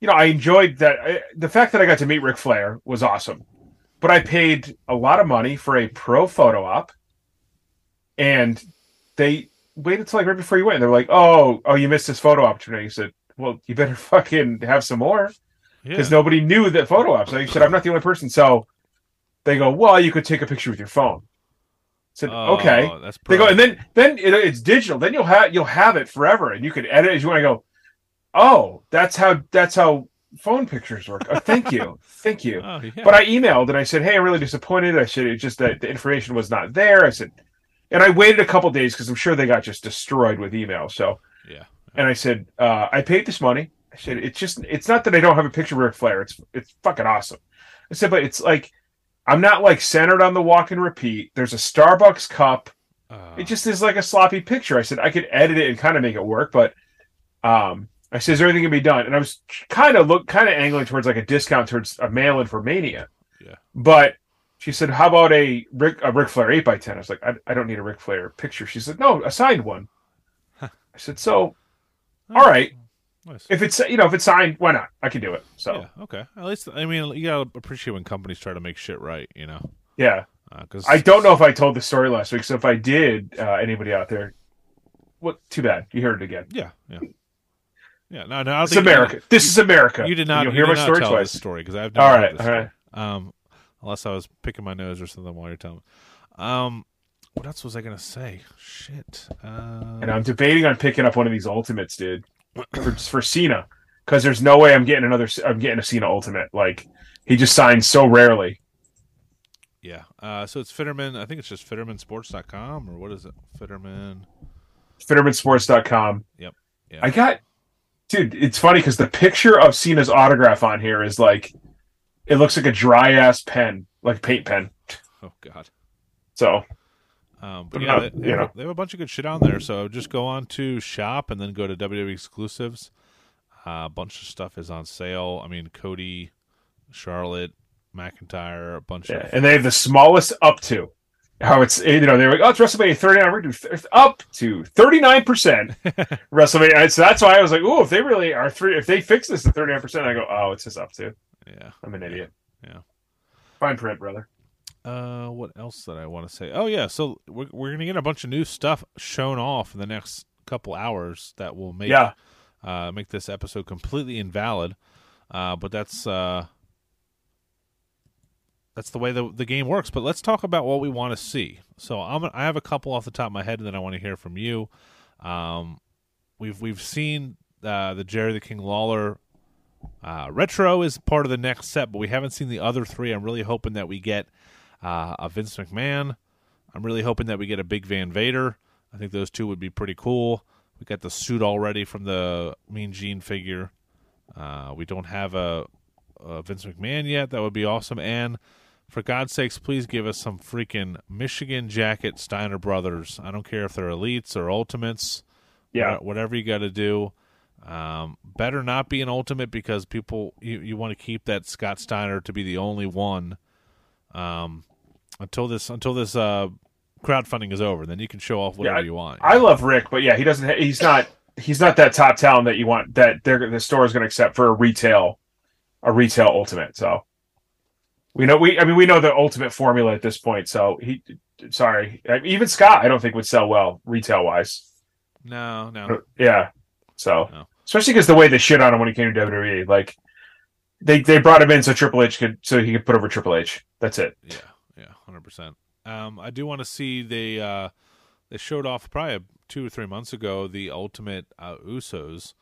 You know, I enjoyed that. I, the fact that I got to meet Ric Flair was awesome, but I paid a lot of money for a pro photo op, and they waited till like right before you went. They were like, "Oh, oh, you missed this photo opportunity." I said, "Well, you better <laughs> fucking have some more." Yeah, because nobody knew that photo ops. Like I said, I'm not the only person. So they go, well, you could take a picture with your phone. I said, Oh, okay. that's They go, and then then it, it's digital. Then you'll have you'll have it forever, and you can edit it as you want to go. Oh, that's how that's how phone pictures work. Oh, thank you, thank you. <laughs> Oh, yeah. But I emailed and I said, hey, I'm really disappointed. I said it's just that the information was not there. I said, and I waited a couple days because I'm sure they got just destroyed with email. So yeah. And I said, uh, I paid this money. I said, it's just, it's not that I don't have a picture of Ric Flair. It's, it's fucking awesome. I said, but it's like, I'm not like centered on the walk and repeat. There's a Starbucks cup. Uh, It just is like a sloppy picture. I said, I could edit it and kind of make it work, but, um, I said, is there anything can be done? And I was kind of look, kind of angling towards like a discount towards a mail in for Mania. Yeah. But she said, how about a Rick, a Ric Flair 8 by 10 I was like, I, I don't need a Ric Flair picture. She said, no, a signed one. I said, so, all right Nice. if it's you know if it's signed, why not? I can do it. So yeah. Okay. At least I mean you gotta appreciate when companies try to make shit right. You know. Yeah. Because I don't know if I told the story last week. So if I did, uh, anybody out there, what? Too bad. You heard it again. Yeah. Yeah. Yeah. No. No. I It's think America. this is America. You did not. You'll you hear my story tell twice. this story because I've never All right. All right. Um, unless I was picking my nose or something while you're telling. me. Um, what else was I gonna say? Shit. Uh, And I'm debating on picking up one of these ultimates, dude, for for Cena, because there's no way I'm getting another. I'm getting a Cena ultimate. Like he just signs so rarely. yeah. Uh, so it's Fitterman. I think it's just FittermanSports.com or what is it? Fitterman. FittermanSports.com. Yep. Yeah. I got, dude. It's funny because the picture of Cena's autograph on here is like, it looks like a dry ass pen, like a paint pen. Oh God. So Um, but yeah, they, they, have, they have a bunch of good shit on there. So just go on to shop and then go to WWE exclusives. Uh, a bunch of stuff is on sale. I mean, Cody, Charlotte, McIntyre, a bunch yeah, of and they have the smallest up to. How it's you know they're like oh it's WrestleMania 39 we're th- up to 39 percent <laughs> WrestleMania so that's why I was like oh if they really are three if they fix this to 39 percent I go oh it's just up to yeah. I'm an idiot Yeah. fine print brother Uh, what else did I want to say? Oh yeah, so we're we're gonna get a bunch of new stuff shown off in the next couple hours that will make yeah uh, make this episode completely invalid. Uh, but that's uh, that's the way the the game works. But let's talk about what we want to see. So I'm I have a couple off the top of my head, and then I want to hear from you. Um, we've we've seen uh, the Jerry the King Lawler uh, retro is part of the next set, but we haven't seen the other three. I'm really hoping that we get uh, a Vince McMahon. I'm really hoping that we get a Big Van Vader. I think those two would be pretty cool. We got the suit already from the Mean Gene figure. Uh, we don't have a, a Vince McMahon yet. That would be awesome. And for God's sakes, please give us some freaking Michigan jacket Steiner Brothers. I don't care if they're elites or ultimates. yeah Wha- whatever you got to do. Um, better not be an ultimate because people you, you want to keep that Scott Steiner to be the only one. Um, until this until this uh crowdfunding is over, then you can show off whatever I- you want. I love Rick but yeah he doesn't ha- he's not he's not that top talent that you want that they're the store is going to accept for a retail a retail ultimate so We know we. I mean, we know the ultimate formula at this point. So he, sorry, even Scott, I don't think would sell well retail wise. No, no. Yeah. So no. especially because the way they shit on him when he came to WWE, like they they brought him in so Triple H could so he could put over Triple H. That's it. Yeah, yeah, hundred percent. Um, I do want to see they uh they showed off probably two or three months ago the Ultimate uh, Usos.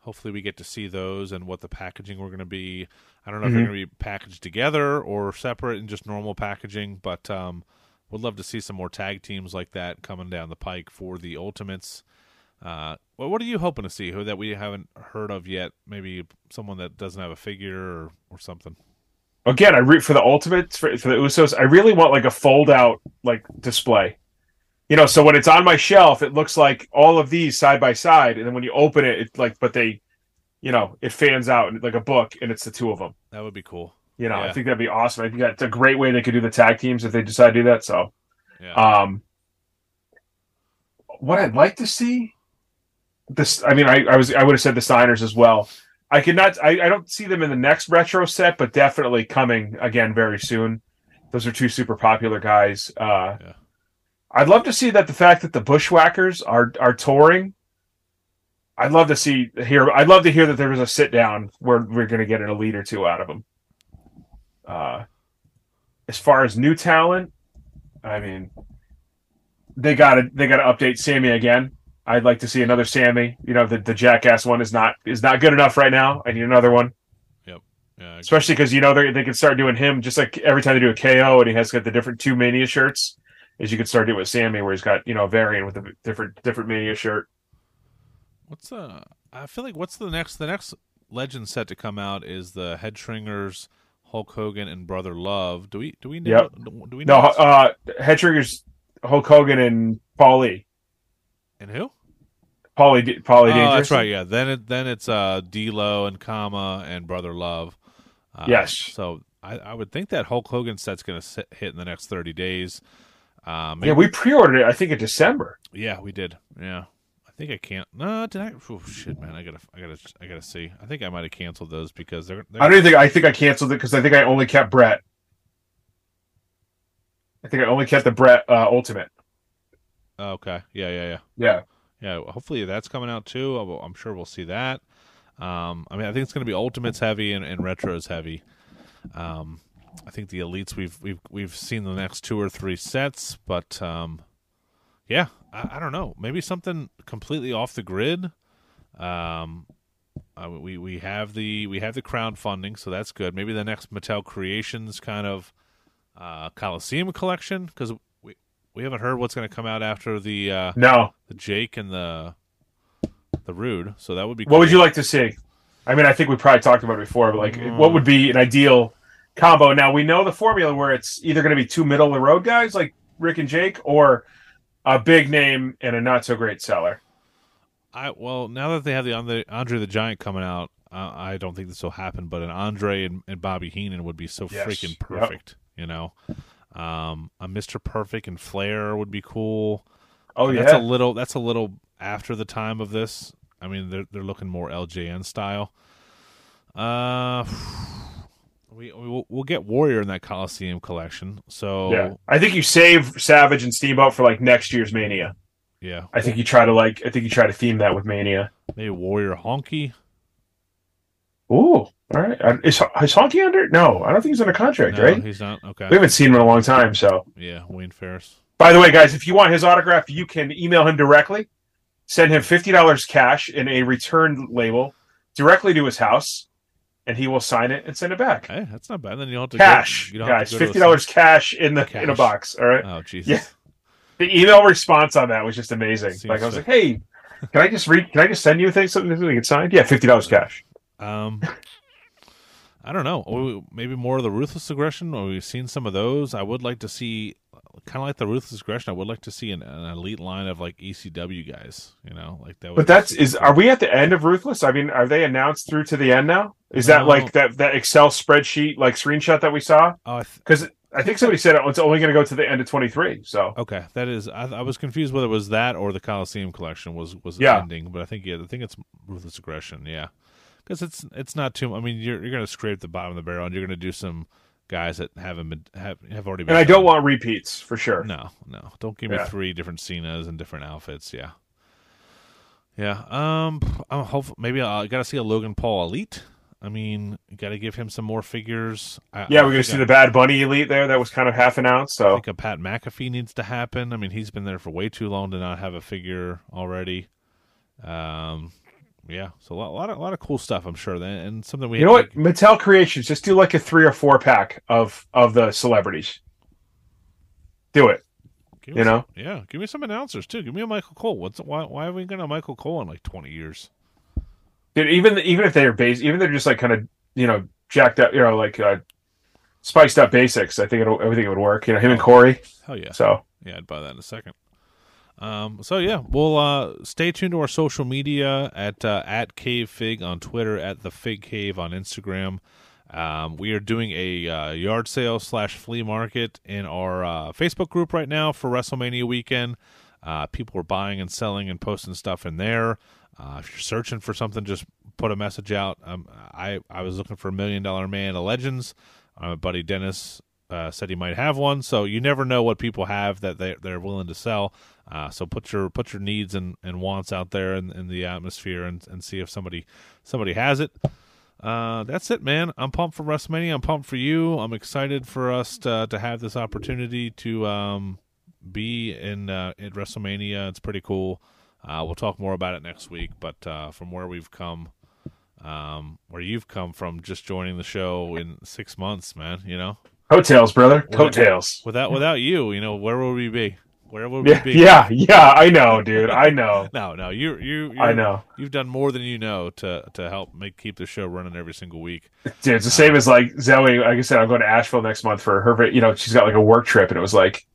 Hopefully, we get to see those and what the packaging were going to be. I don't know mm-hmm. if they're going to be packaged together or separate in just normal packaging, but um, would love to see some more tag teams like that coming down the pike for the Ultimates. Uh, well, what are you hoping to see? Who that we haven't heard of yet? Maybe someone that doesn't have a figure or, or something. Again, I root for the Ultimates for, for the Usos. I really want like a fold out like display. You know, so when it's on my shelf, it looks like all of these side by side, and then when you open it, it's like, but they you know, it fans out like a book and it's the two of them. That would be cool. You know, yeah. I think that'd be awesome. I think that's a great way they could do the tag teams if they decide to do that. So, yeah. um, what I'd like to see this, I mean, I, I was, I would have said the Steiners as well. I could not, I, I don't see them in the next retro set, but definitely coming again very soon. Those are two super popular guys. Uh, yeah. I'd love to see that the fact that the Bushwhackers are are touring I'd love to see here. I'd love to hear that there was a sit down where we're going to get an elite or two out of them. Uh, as far as new talent, I mean, they got to they got to update Sami again. I'd like to see another Sami. You know, the, the jackass one is not is not good enough right now. I need another one. Yep. Yeah, Especially because you know they they can start doing him just like every time they do a KO and he has got the different two mania shirts. Is you could start doing with Sami where he's got you know a variant with a different different mania shirt. What's uh? I feel like what's the next? The next legend set to come out is the Headshrinkers, Hulk Hogan, and Brother Love. Do we do we know? Yep. Do we know? No, uh, Headshrinkers, Hulk Hogan, and Paulie. And who? Paulie. Paulie. Oh, that's right. Yeah. Then it then it's uh D'Lo and Kama and Brother Love. Uh, yes. So I, I would think that Hulk Hogan set's going to hit in the next thirty days. Um, yeah, we pre-ordered it. I think in December. Yeah, we did. Yeah. I think I can't. No, did I? Oh shit, man! I gotta, I gotta, I gotta see. I think I might have canceled those because they're. they're... I don't think I think I canceled it because I think I only kept Brett. I think I only kept the Brett uh, Ultimate. Okay. Yeah. Yeah. Yeah. Yeah. Yeah. Hopefully that's coming out too. I'm sure we'll see that. Um, I mean, I think it's going to be Ultimates heavy and, and retros heavy. Um, I think the elites we've we've we've seen the next two or three sets, but um, yeah, I, I, don't know. Maybe something completely off the grid. Um, uh, we we have the we have the crowdfunding, so that's good. Maybe the next Mattel Creations kind of uh, Coliseum collection because we haven't heard what's going to come out after the uh, no the Jake and the the Rude. So that would be. What cool. would you like to see? I mean, I think we probably talked about it before, but like, mm. what would be an ideal combo? Now we know the formula where it's either going to be two middle of the road guys like Rick and Jake, or a big name and a not so great seller. I well now that they have the Andre the Giant coming out, uh, I don't think this will happen. But an Andre and, and Bobby Heenan would be so yes. freaking perfect. Yep. You know, um, a Mister Perfect and Flair would be cool. Oh yeah, that's a little that's a little after the time of this. I mean, they're they're looking more LJN style. Uh <sighs> we, we will get Warrior in that Coliseum collection. So yeah, I think you save Savage and Steamboat for like next year's Mania. Yeah, I think you try to like. I think you try to theme that with Mania. Maybe Warrior Honky. Ooh, all right. Uh, is, is Honky under? No, I don't think he's under contract, no, right? He's not. Okay. We haven't seen him in a long time, so yeah, Wayne Farris. By the way, guys, if you want his autograph, you can email him directly. Send him fifty dollars cash in a return label directly to his house and he will sign it and send it back. Hey, that's not bad. Then you don't have to cash, go, you don't guys. Fifty dollars cash in the cash. in a box. All right. Oh Jesus. Yeah. The email response on that was just amazing. Seems like I was like, "Hey, can I just read? Can I just send you a thing something to get signed? Yeah, fifty dollars cash." Um, I don't know. Maybe more of the ruthless aggression. We've seen some of those. I would like to see kind of like the ruthless aggression. I would like to see an, an, elite line of like ECW guys. You know, like that. But that's is. Are we at the end of ruthless? I mean, are they announced through to the end now? Is that like that that Excel spreadsheet like screenshot that we saw? Uh, oh, because. Th- I think somebody said it's only going to go to the end of 23. So okay, that is. I, I, was confused whether it was that or the Coliseum collection was was yeah. ending, but I think yeah, I think it's ruthless aggression. Yeah, because it's it's not too. I mean, you're you're going to scrape the bottom of the barrel and you're going to do some guys that haven't been have have already. been And I done. don't want repeats for sure. No, no. Don't give me Yeah. three different Cenas and different outfits. Yeah. Yeah. Um. I'm hopeful. Maybe I got to see a Logan Paul Elite. I mean, got to give him some more figures. I, Yeah, I we're gonna see a- the Bad Bunny Elite there. That was kind of half announced. I So think a Pat McAfee needs to happen. I mean, he's been there for way too long to not have a figure already. Um. Yeah. So a lot, a lot of, a lot of cool stuff. I'm sure. And, and something we you know what, Mattel Creations, just do like a three or four pack of of the celebrities. Do it. Give you me some- know? yeah. Give me some announcers too. Give me a Michael Cole. What's why? Why have we got a Michael Cole in like 20 years? Dude, even even if they're base, even if they're just like kind of you know jacked up, you know, like uh, spiced up basics. I think it'll, it would work. You know, him and Corey. Hell yeah. So Yeah, I'd buy that in a second. Um, so yeah, we'll uh, stay tuned to our social media at uh, at Cave Fig on Twitter, at the Fig Cave on Instagram. Um, we are doing a uh, yard sale slash flea market in our uh, Facebook group right now for WrestleMania weekend. Uh, people are buying and selling and posting stuff in there. Uh, if you're searching for something, just put a message out. Um, I I was looking for a Million Dollar Man of Legends. My buddy Dennis said he might have one. So you never know what people have that they they're willing to sell. Uh, so put your put your needs and, and wants out there in, in the atmosphere and, and see if somebody somebody has it. Uh, that's it, man. I'm pumped for WrestleMania. I'm pumped for you. I'm excited for us to to have this opportunity to um, be in uh, at WrestleMania. It's pretty cool. Uh, we'll talk more about it next week. But uh, from where we've come, um, where you've come from, just joining the show in six months, man. You know, coattails, brother, coattails. without without you, you know, where would we be? Where would we Yeah, be? yeah, yeah. I know, dude. I know. <laughs> No, no, you you you I know, You've done more than you know to to help make keep the show running every single week. dude. It's the uh, same as like Zoe. Like I said, I'm going to Asheville next month for her. You know, she's got like a work trip, and it was like,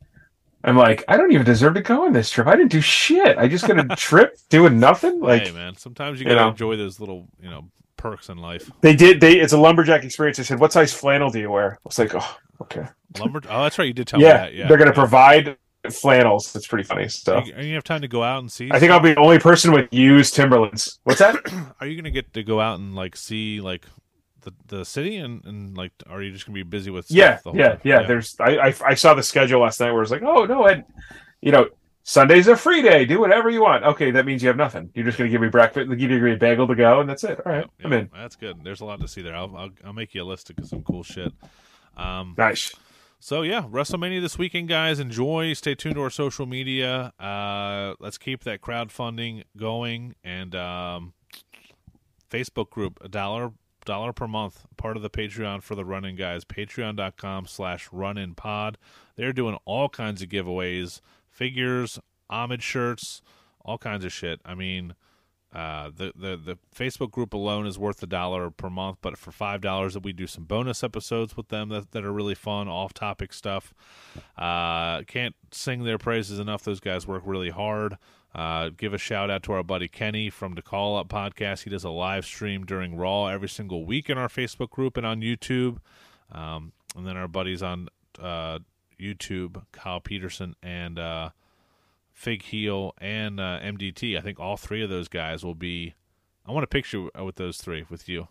I'm like, I don't even deserve to go on this trip. I didn't do shit. I just got a <laughs> trip doing nothing. Like hey, man, sometimes you you gotta know. enjoy those little you know perks in life. they did. They it's a lumberjack experience. I said, what size flannel do you wear? I was like, oh, okay. Lumber. oh, that's right. You did tell me yeah, that. Yeah, they're gonna yeah. provide flannels. It's pretty funny. So Are you, are you have time to go out and see? I think I'll be the only person with used Timberlands. What's that? <coughs> Are you gonna get to go out and like see like the the city and and like are you just gonna be busy with? Stuff yeah, the whole yeah, time? yeah, There's I, I I saw the schedule last night where it's like, oh no, and you know. Sunday's a free day. Do whatever you want. Okay, that means you have nothing. You're just going to give me breakfast, and give you a great bagel to go, and that's it. All right, Yeah, I'm in. That's good. There's a lot to see there. I'll I'll, I'll make you a list of some cool shit. Um, Nice. So yeah, WrestleMania this weekend, guys. Enjoy. Stay tuned to our social media. Uh, let's keep that crowdfunding going and um, Facebook group a dollar dollar per month, part of the Patreon for the running guys. Patreon.com slash run in pod. They're doing all kinds of giveaways, figures, homage shirts, all kinds of shit. I mean, uh, the, the the Facebook group alone is worth a dollar per month, but for five dollars, that we do some bonus episodes with them that, that are really fun, off topic stuff. Uh, can't sing their praises enough. Those guys work really hard. Uh, give a shout out to our buddy Kenny from the Call Up Podcast. He does a live stream during Raw every single week in our Facebook group and on YouTube. Um, and then our buddies on uh, YouTube, Kyle Peterson and uh, Fig Heel and uh, MDT. I think all three of those guys will be. I want a picture with those three with you,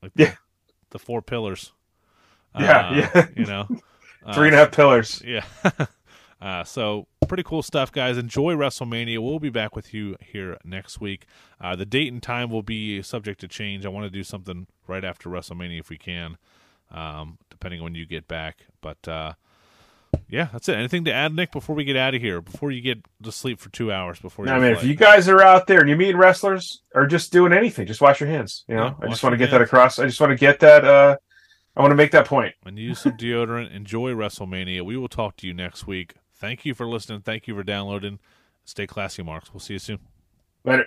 like the, Yeah. the four pillars. Yeah, Uh, yeah. You know, <laughs> Three and a half pillars. <laughs> yeah. <laughs> uh, so pretty cool stuff, guys. Enjoy WrestleMania. We'll be back with you here next week. Uh, the date and time will be subject to change. I want to do something right after WrestleMania if we can, um, depending on when you get back. But uh, yeah, that's it. Anything to add, Nick, before we get out of here? Before you get to sleep for two hours before you I mean, if you guys are out there and you're meeting wrestlers or just doing anything, just wash your hands. You know, Yeah, I just want to your get that across. I just want to get that. uh I want to make that point. and you use some deodorant. <laughs> Enjoy WrestleMania. We will talk to you next week. Thank you for listening. Thank you for downloading. Stay classy, Marks. We'll see you soon. Later.